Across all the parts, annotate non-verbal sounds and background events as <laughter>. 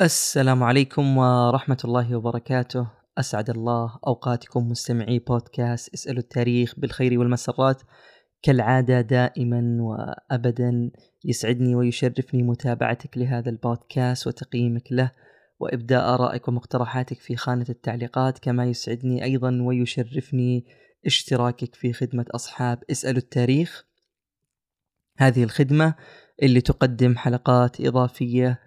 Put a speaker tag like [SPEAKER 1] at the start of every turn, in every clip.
[SPEAKER 1] السلام عليكم ورحمة الله وبركاته. أسعد الله أوقاتكم مستمعي بودكاست اسألوا التاريخ بالخير والمسرات. كالعادة دائما وأبدا يسعدني ويشرفني متابعتك لهذا البودكاست وتقييمك له وإبداء آرائك ومقترحاتك في خانة التعليقات. كما يسعدني أيضا ويشرفني اشتراكك في خدمة أصحاب اسألوا التاريخ. هذه الخدمة اللي تقدم حلقات إضافية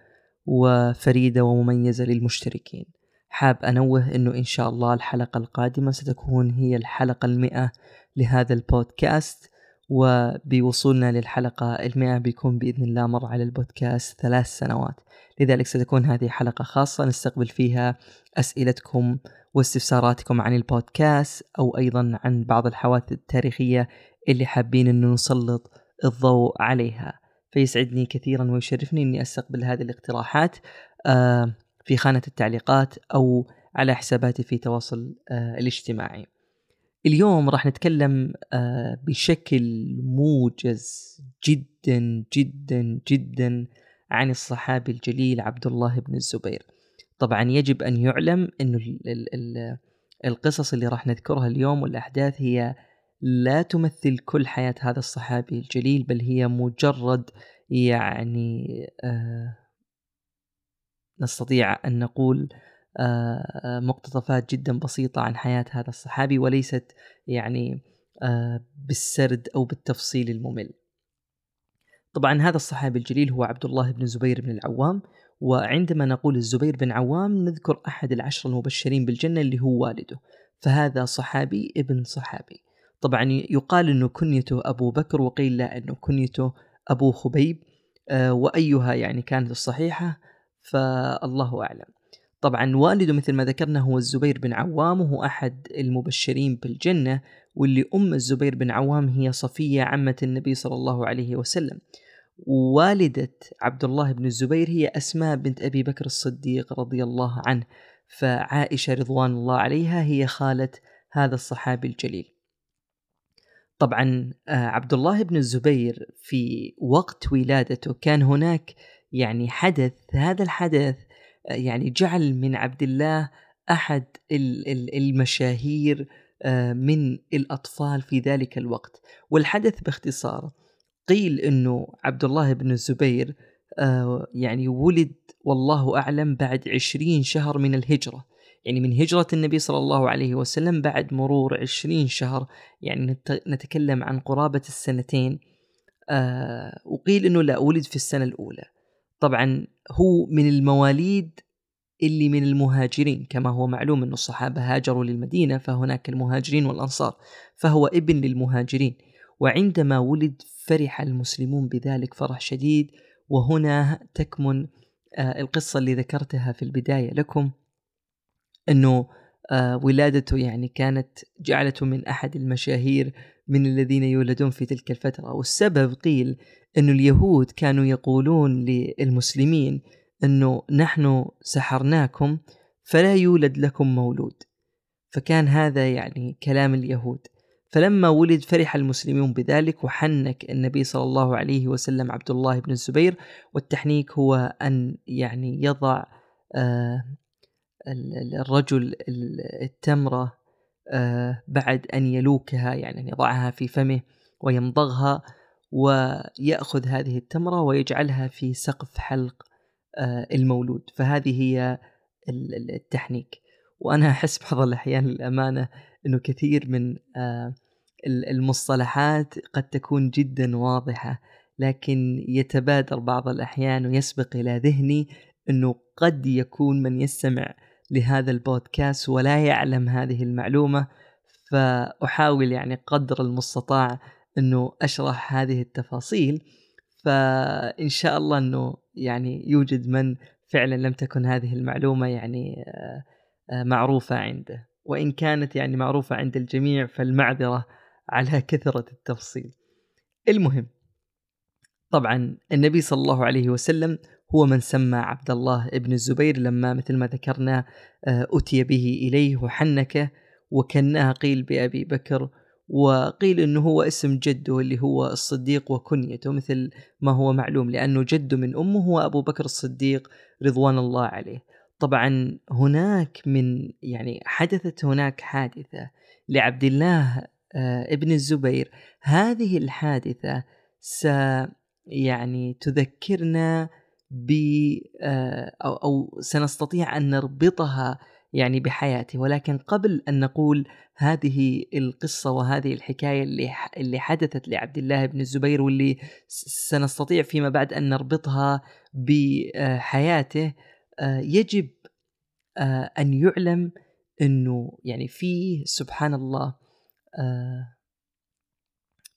[SPEAKER 1] وفريدة ومميزة للمشتركين. حاب أنوه أنه إن شاء الله الحلقة القادمة ستكون هي الحلقة المئة لهذا البودكاست وبوصولنا للحلقة المئة بيكون بإذن الله مر على البودكاست ثلاث سنوات. لذلك ستكون هذه حلقة خاصة نستقبل فيها أسئلتكم واستفساراتكم عن البودكاست أو أيضا عن بعض الحوادث التاريخية اللي حابين أنه نسلط الضوء عليها. فيسعدني كثيرا ويشرفني إني أستقبل هذه الاقتراحات آه، في خانة التعليقات أو على حساباتي في التواصل آه، الاجتماعي. اليوم راح نتكلم آه، بشكل موجز جدا جدا جدا عن الصحابي الجليل عبد الله بن الزبير. طبعا يجب أن يعلم إنه القصص اللي راح نذكرها اليوم والأحداث هي لا تمثل كل حياة هذا الصحابي الجليل بل هي مجرد يعني آه نستطيع أن نقول آه مقتطفات جدا بسيطة عن حياة هذا الصحابي وليست يعني آه بالسرد أو بالتفصيل الممل. طبعا هذا الصحابي الجليل هو عبد الله بن زبير بن العوام وعندما نقول الزبير بن عوام نذكر أحد العشر المبشرين بالجنة اللي هو والده فهذا صحابي ابن صحابي. طبعا يقال إنه كنيته أبو بكر وقيل لا إنه كنيته أبو خبيب آه، وأيها يعني كانت الصحيحة فالله أعلم. طبعا والده مثل ما ذكرنا هو الزبير بن عوام وهو أحد المبشرين بالجنة واللي أم الزبير بن عوام هي صفية عمة النبي صلى الله عليه وسلم. والدة عبد الله بن الزبير هي أسماء بنت أبي بكر الصديق رضي الله عنه فعائشة رضوان الله عليها هي خالة هذا الصحابي الجليل طبعا آه، عبد الله بن الزبير في وقت ولادته كان هناك يعني حدث هذا الحدث آه، يعني جعل من عبد الله احد المشاهير آه، من الأطفال في ذلك الوقت. والحدث باختصار قيل إنه عبد الله بن الزبير يعني ولد والله أعلم بعد عشرين شهر من الهجرة. يعني من هجرة النبي صلى الله عليه وسلم بعد مرور عشرين شهر يعني نتكلم عن قرابة السنتين آه وقيل إنه لا ولد في السنة الأولى. طبعا هو من المواليد اللي من المهاجرين كما هو معلوم أن الصحابة هاجروا للمدينة فهناك المهاجرين والأنصار فهو ابن للمهاجرين. وعندما ولد فرح المسلمون بذلك فرح شديد وهنا تكمن آه القصة اللي ذكرتها في البداية لكم. إنه آه ولادته يعني كانت جعلته من أحد المشاهير من الذين يولدون في تلك الفترة. والسبب قيل إنه اليهود كانوا يقولون للمسلمين إنه نحن سحرناكم فلا يولد لكم مولود. فكان هذا يعني كلام اليهود. فلما ولد فرح المسلمون بذلك وحنك النبي صلى الله عليه وسلم عبد الله بن الزبير والتحنيك هو أن يعني يضع آه الرجل التمرة آه، بعد أن يلوكها يعني أن يضعها في فمه ويمضغها ويأخذ هذه التمرة ويجعلها في سقف حلق آه، المولود. فهذه هي التحنيك. وأنا أحس بعض الأحيان للأمانة أنه كثير من آه، المصطلحات قد تكون جدا واضحة لكن يتبادر بعض الأحيان ويسبق إلى ذهني أنه قد يكون من يستمع لهذا البودكاست ولا يعلم هذه المعلومة فأحاول يعني قدر المستطاع أنه أشرح هذه التفاصيل. فإن شاء الله أنه يعني يوجد من فعلا لم تكن هذه المعلومة يعني آه، معروفة عنده. وإن كانت يعني معروفة عند الجميع فالمعذرة على <laughs> كثرة التفصيل. المهم طبعا النبي صلى الله عليه وسلم هو من سمى عبد الله ابن الزبير لما مثل ما ذكرنا آه، أتي به إليه وحنكه وكناه قيل بأبي بكر وقيل إنه هو اسم جده اللي هو الصديق وكنيته مثل ما هو معلوم لأنه جده من أمه هو أبو بكر الصديق رضوان الله عليه. طبعا هناك من يعني حدثت هناك حادثة لعبد الله آه، ابن الزبير هذه الحادثة س يعني تذكرنا ب آه، أو, أو سنستطيع أن نربطها يعني بحياته ولكن قبل أن نقول هذه القصة وهذه الحكاية اللي اللي حدثت لعبد الله بن الزبير واللي سنستطيع فيما بعد أن نربطها بحياته آه، يجب آه، أن يعلم أنه يعني فيه سبحان الله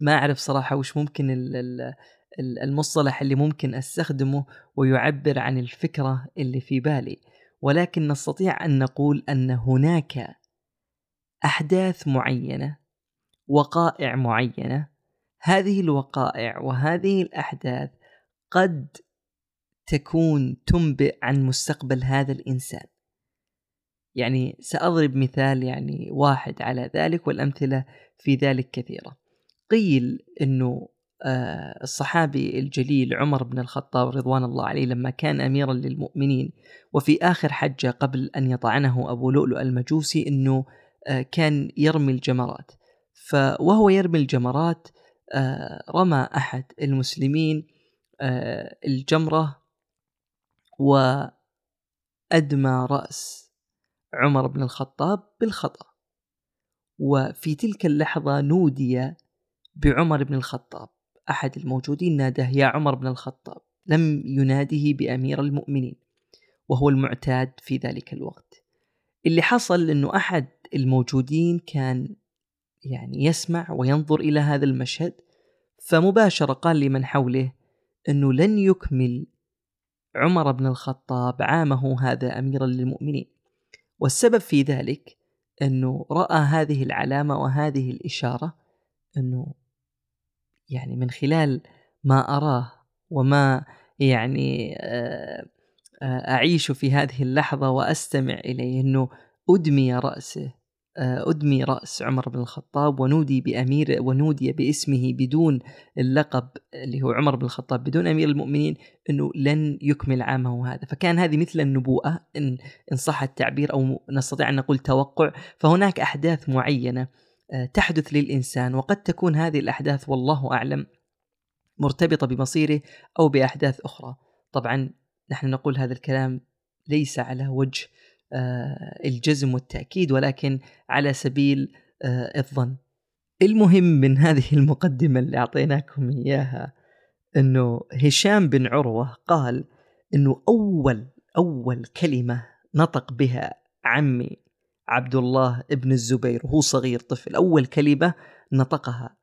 [SPEAKER 1] ما أعرف صراحة وش ممكن المصطلح اللي ممكن أستخدمه ويعبر عن الفكرة اللي في بالي. ولكن نستطيع أن نقول أن هناك أحداث معينة وقائع معينة. هذه الوقائع وهذه الأحداث قد تكون تنبئ عن مستقبل هذا الإنسان. يعني سأضرب مثال يعني واحد على ذلك والأمثلة في ذلك كثيرة. قيل إنه الصحابي الجليل عمر بن الخطاب رضوان الله عليه لما كان أميرا للمؤمنين وفي آخر حجة قبل أن يطعنه أبو لؤلؤ المجوسي إنه آه، كان يرمي الجمرات. فوهو يرمي الجمرات آه، رمى أحد المسلمين الجمرة وأدمى رأس عمر بن الخطاب بالخطأ. وفي تلك اللحظة نودي بعمر بن الخطاب. أحد الموجودين ناداه يا عمر بن الخطاب لم يناده بأمير المؤمنين وهو المعتاد في ذلك الوقت. اللي حصل أنه أحد الموجودين كان يعني يسمع وينظر إلى هذا المشهد فمباشرة قال لمن حوله أنه لن يكمل عمر بن الخطاب عامه هذا أميرا للمؤمنين. والسبب في ذلك أنه رأى هذه العلامة وهذه الإشارة أنه يعني من خلال ما أراه وما يعني آه، آه، أعيش في هذه اللحظة وأستمع إليه أنه أدمي رأسه آه، أدمي رأس عمر بن الخطاب ونودي بأمير ونودي باسمه بدون اللقب اللي هو عمر بن الخطاب بدون أمير المؤمنين أنه لن يكمل عامه هذا. فكان هذه مثل النبوءة إن, إن صح التعبير أو نستطيع أن نقول توقع فهناك أحداث معينة. تحدث للإنسان وقد تكون هذه الأحداث والله أعلم مرتبطة بمصيره أو بأحداث أخرى. طبعا نحن نقول هذا الكلام ليس على وجه آه، الجزم والتأكيد ولكن على سبيل آه، الظن. المهم من هذه <laughs> المقدمة اللي أعطيناكم إياها إنه هشام بن عروة قال إنه أول أول كلمة نطق بها عمي عبد الله ابن الزبير وهو صغير طفل. أول كلمة نطقها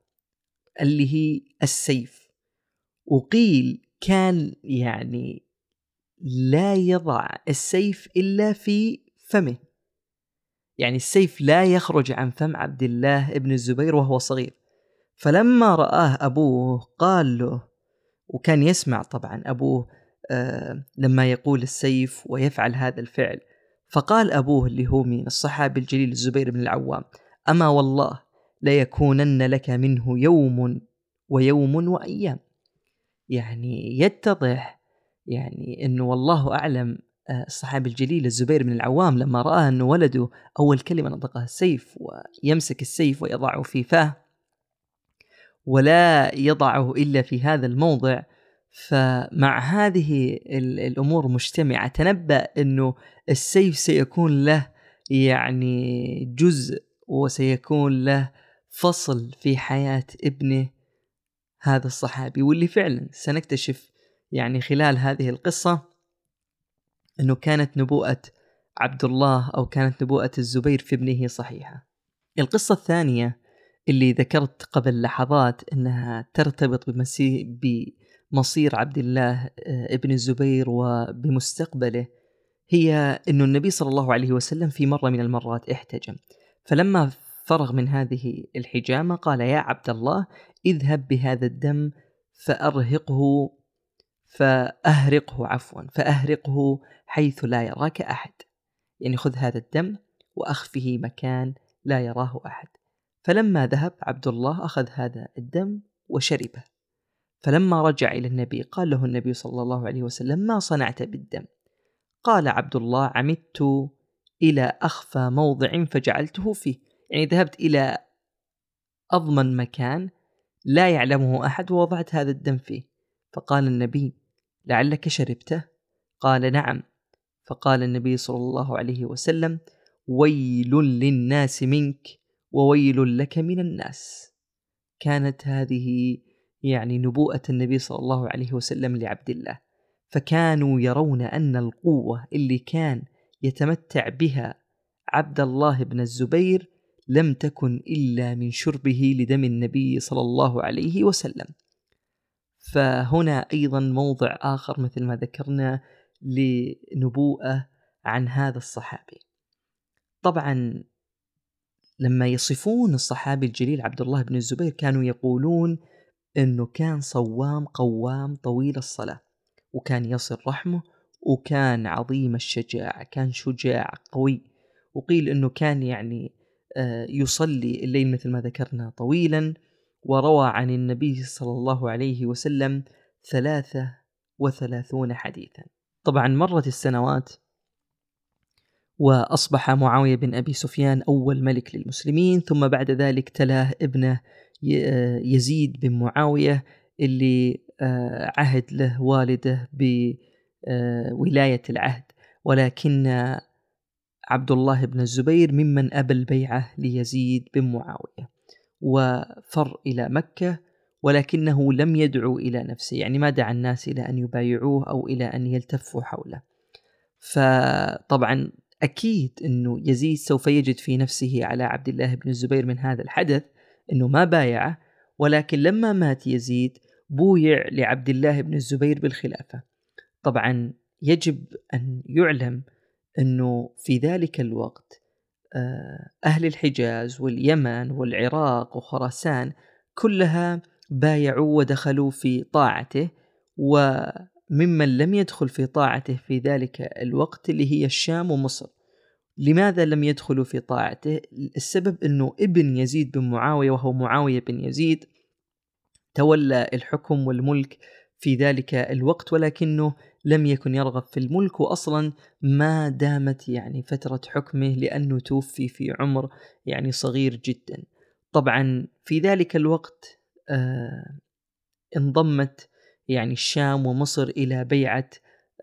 [SPEAKER 1] اللي هي السيف. وقيل كان يعني لا يضع السيف إلا في فمه. يعني السيف لا يخرج عن فم عبد الله ابن الزبير وهو صغير. فلما رآه أبوه قال له وكان يسمع طبعا أبوه آه لما يقول السيف ويفعل هذا الفعل فقال أبوه اللي هو مين؟ الصحابي الجليل الزبير بن العوام أما والله ليكونن لك منه يوم ويوم وأيام. يعني يتضح يعني أنه والله أعلم آه، الصحابي الجليل الزبير بن العوام لما رأى أن ولده أول كلمة نطقها السيف ويمسك السيف ويضعه في فاه ولا يضعه إلا في هذا الموضع فمع هذه الأمور مجتمعة تنبأ إنه السيف سيكون له يعني جزء وسيكون له فصل في حياة ابنه هذا الصحابي واللي فعلا سنكتشف يعني خلال هذه القصة إنه كانت نبوءة عبد الله أو كانت نبوءة الزبير في ابنه صحيحة. القصة الثانية اللي ذكرت قبل لحظات إنها ترتبط بمسي مصير عبد الله آه، ابن الزبير وبمستقبله هي أن النبي صلى الله عليه وسلم في مرة من المرات احتجم. فلما فرغ من هذه الحجامة قال يا عبد الله اذهب بهذا الدم فأرهقه فأهرقه عفوا فأهرقه حيث لا يراك أحد. يعني خذ هذا الدم وأخفه مكان لا يراه أحد. فلما ذهب عبد الله أخذ هذا الدم وشربه. فلما رجع إلى النبي قال له النبي صلى الله عليه وسلم ما صنعت بالدم؟ قال عبد الله عمدت إلى أخفى موضع فجعلته فيه. يعني ذهبت إلى أضمن مكان لا يعلمه أحد ووضعت هذا الدم فيه. فقال النبي لعلك شربته؟ قال نعم. فقال النبي صلى الله عليه وسلم ويل للناس منك وويل لك من الناس. كانت هذه يعني نبوءة النبي صلى الله عليه وسلم لعبد الله. فكانوا يرون أن القوة اللي كان يتمتع بها عبد الله بن الزبير لم تكن إلا من شربه لدم النبي صلى الله عليه وسلم. فهنا أيضا موضع آخر مثل ما ذكرنا لنبوءة عن هذا الصحابي. طبعا لما يصفون الصحابي الجليل عبد الله بن الزبير كانوا يقولون إنه كان صوام قوام طويل الصلاة وكان يصل رحمه وكان عظيم الشجاعة كان شجاع قوي. وقيل إنه كان يعني آه، يصلي الليل مثل ما ذكرنا طويلا وروى عن النبي صلى الله عليه وسلم ثلاثة وثلاثون حديثا. طبعا مرت السنوات وأصبح معاوية بن أبي سفيان أول ملك للمسلمين ثم بعد ذلك تلاه ابنه يزيد بن معاوية اللي آه، عهد له والده بولاية العهد. ولكن عبد الله بن الزبير ممن أبى البيعة ليزيد بن معاوية وفر إلى مكة ولكنه لم يدعو إلى نفسه. يعني ما دعا الناس إلى أن يبايعوه أو إلى أن يلتفوا حوله. فطبعا أكيد أنه يزيد سوف يجد في نفسه على عبد الله بن الزبير من هذا الحدث. أنه ما بايعه ولكن لما مات يزيد بويع لعبد الله بن الزبير بالخلافة. طبعا يجب أن يعلم أنه في ذلك الوقت آه، أهل الحجاز واليمن والعراق وخراسان كلها بايعوا ودخلوا في طاعته وممن لم يدخل في طاعته في ذلك الوقت اللي هي الشام ومصر. لماذا لم يدخلوا في طاعته السبب أنه ابن يزيد بن معاوية وهو معاوية بن يزيد تولى الحكم والملك في ذلك الوقت ولكنه لم يكن يرغب في الملك واصلا ما دامت يعني فترة حكمه لأنه توفي في عمر يعني صغير جدا. طبعا في ذلك الوقت آه انضمت يعني الشام ومصر إلى بيعة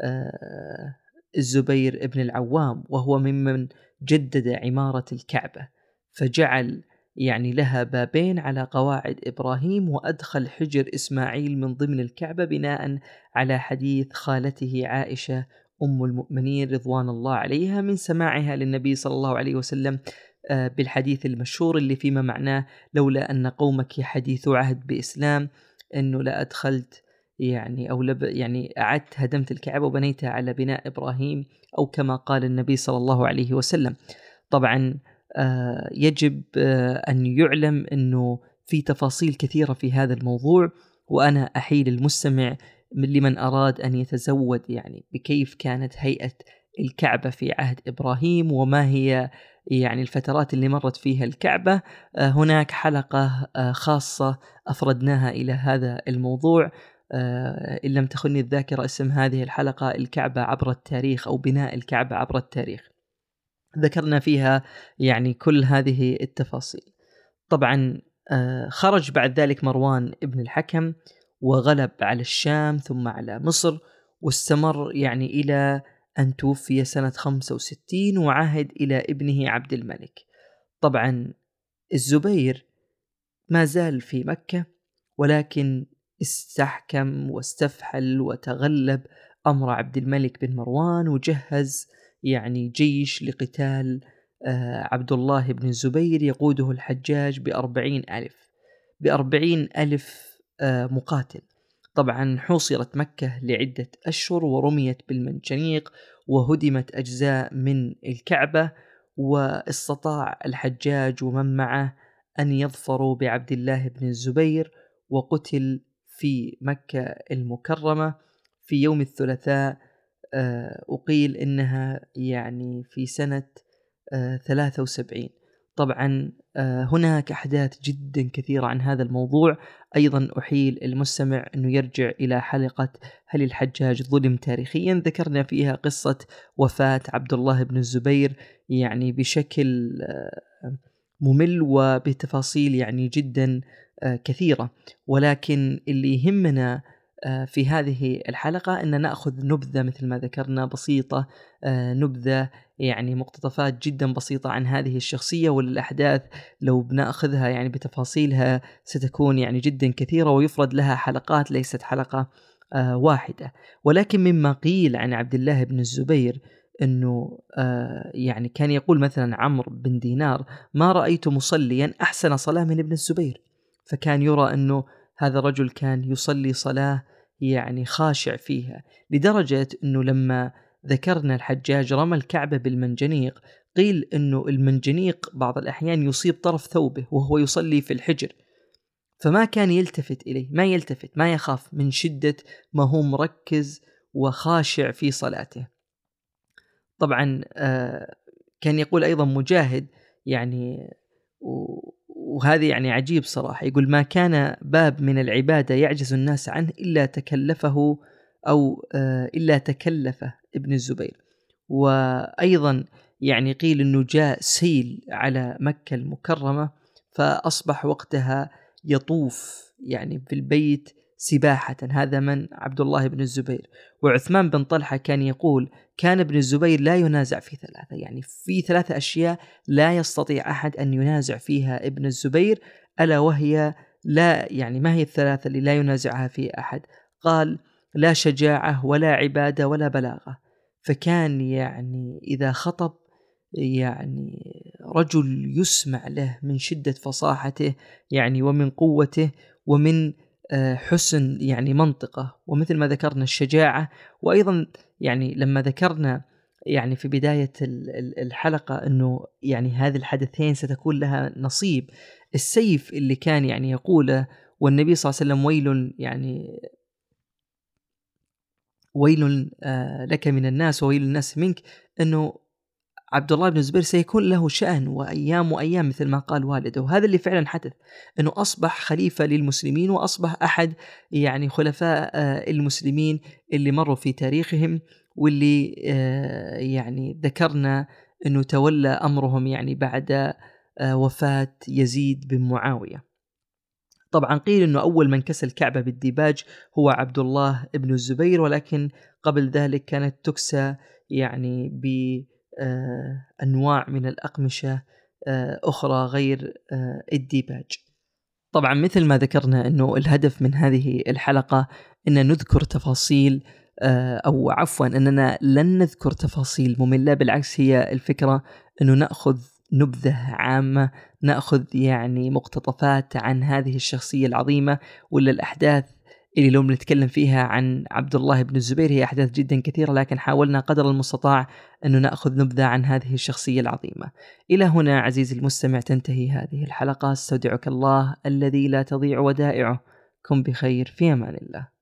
[SPEAKER 1] آه الزبير بن العوام وهو ممن جدد عمارة الكعبة فجعل يعني لها بابين على قواعد إبراهيم وأدخل حجر إسماعيل من ضمن الكعبة بناء على حديث خالته عائشة أم المؤمنين رضوان الله عليها من سماعها للنبي صلى الله عليه وسلم آه، بالحديث المشهور اللي فيما معناه لولا أن قومك حديث عهد بإسلام إنه لأدخلت يعني أو لب يعني أعدت هدمت الكعبه وبنيتها على بناء إبراهيم أو كما قال النبي صلى الله عليه وسلم. طبعا آه، يجب آه، أن يعلم إنه في تفاصيل كثيرة في هذا الموضوع وأنا أحيل المستمع لمن أراد أن يتزود يعني بكيف كانت هيئة الكعبة في عهد إبراهيم وما هي يعني الفترات اللي مرت فيها الكعبة آه، هناك حلقة خاصة أفردناها إلى هذا الموضوع إن لم تخني الذاكرة اسم هذه الحلقة الكعبة عبر التاريخ أو بناء الكعبة عبر التاريخ. ذكرنا فيها يعني كل هذه التفاصيل. طبعا آه، خرج بعد ذلك مروان ابن الحكم وغلب على الشام ثم على مصر واستمر يعني إلى أن توفي سنة 65 وعهد إلى ابنه عبد الملك. طبعا الزبير ما زال في مكة ولكن استحكم واستفحل وتغلب أمر عبد الملك بن مروان وجهز يعني جيش لقتال آه، عبد الله بن الزبير يقوده الحجاج بأربعين ألف بأربعين ألف آه، مقاتل. طبعا حوصرت مكة لعدة أشهر ورميت بالمنجنيق وهدمت أجزاء من الكعبة واستطاع الحجاج ومن معه أن يظفروا بعبد الله بن الزبير وقتل في مكة المكرمة في يوم الثلاثاء آه، أقيل إنها يعني في سنة 73 آه، طبعا آه، هناك أحداث جدا كثيرة عن هذا الموضوع. أيضا أحيل المستمع أنه يرجع إلى حلقة هل الحجاج ظلم تاريخيا؟ ذكرنا فيها قصة وفاة عبد الله بن الزبير يعني بشكل ممل وبتفاصيل يعني جدا كثيرة. ولكن اللي يهمنا آه، في هذه الحلقة أن نأخذ نبذة مثل ما ذكرنا بسيطة آه، نبذة يعني مقتطفات جدا بسيطة عن هذه الشخصية والأحداث لو بنأخذها يعني بتفاصيلها ستكون يعني جدا كثيرة ويفرد لها حلقات ليست حلقة واحدة. ولكن مما قيل عن عبد الله بن الزبير إنه آه يعني كان يقول مثلا عمرو بن دينار ما رأيت مصليا أحسن صلاة من ابن الزبير. فكان يرى أنه هذا الرجل كان يصلي صلاة يعني خاشع فيها لدرجة أنه لما ذكرنا الحجاج رمى الكعبة بالمنجنيق قيل أنه المنجنيق بعض الأحيان يصيب طرف ثوبه وهو يصلي في الحجر. فما كان يلتفت إليه ما يلتفت ما يخاف من شدة ما هو مركز وخاشع في صلاته. طبعا آه، كان يقول أيضا مجاهد يعني وهذه يعني عجيب صراحة. يقول ما كان باب من العبادة يعجز الناس عنه إلا تكلفه أو آه، إلا تكلفه ابن الزبير. وأيضا يعني قيل إنه جاء سيل على مكة المكرمة فأصبح وقتها يطوف يعني في البيت سباحة هذا من عبد الله بن الزبير. وعثمان بن طلحة كان يقول كان ابن الزبير لا ينازع في ثلاثة. يعني في ثلاثة أشياء لا يستطيع أحد أن ينازع فيها ابن الزبير ألا وهي لا يعني ما هي الثلاثة اللي لا ينازعها في أحد؟ قال لا شجاعة ولا عبادة ولا بلاغة. فكان يعني إذا خطب يعني رجل يسمع له من شدة فصاحته يعني ومن قوته ومن حسن يعني منطقة ومثل ما ذكرنا الشجاعة وأيضا يعني لما ذكرنا يعني في بداية الحلقة إنه يعني هذه الحدثين ستكون لها نصيب. السيف اللي كان يعني يقوله والنبي صلى الله عليه وسلم ويل يعني ويل آه، لك من الناس وويل الناس منك إنه عبد الله بن الزبير سيكون له شأن وأيام وأيام مثل ما قال والده. وهذا اللي فعلا حدث أنه أصبح خليفة للمسلمين وأصبح أحد يعني خلفاء آه، المسلمين اللي مروا في تاريخهم واللي آه، يعني ذكرنا أنه تولى أمرهم يعني بعد آه، وفاة يزيد بن معاوية. طبعا قيل أنه أول من كسى الكعبة بالديباج هو عبد الله بن الزبير ولكن قبل ذلك كانت تكسى يعني ب آه، أنواع من الأقمشة آه، أخرى غير آه، الديباج. طبعا مثل ما ذكرنا إنه الهدف من هذه الحلقة إن نذكر تفاصيل أو عفوا إننا لن نذكر تفاصيل مملة بالعكس هي الفكرة إنه نأخذ نبذة عامة نأخذ يعني مقتطفات عن هذه الشخصية العظيمة ولا الاحداث اللي لو بنتكلم فيها عن عبد الله بن الزبير هي أحداث جدا كثيرة لكن حاولنا قدر المستطاع انه نأخذ نبذة عن هذه الشخصية العظيمة. إلى هنا عزيزي المستمع تنتهي هذه الحلقة أستودعك الله الذي لا تضيع ودائعه. كن بخير في أمان الله.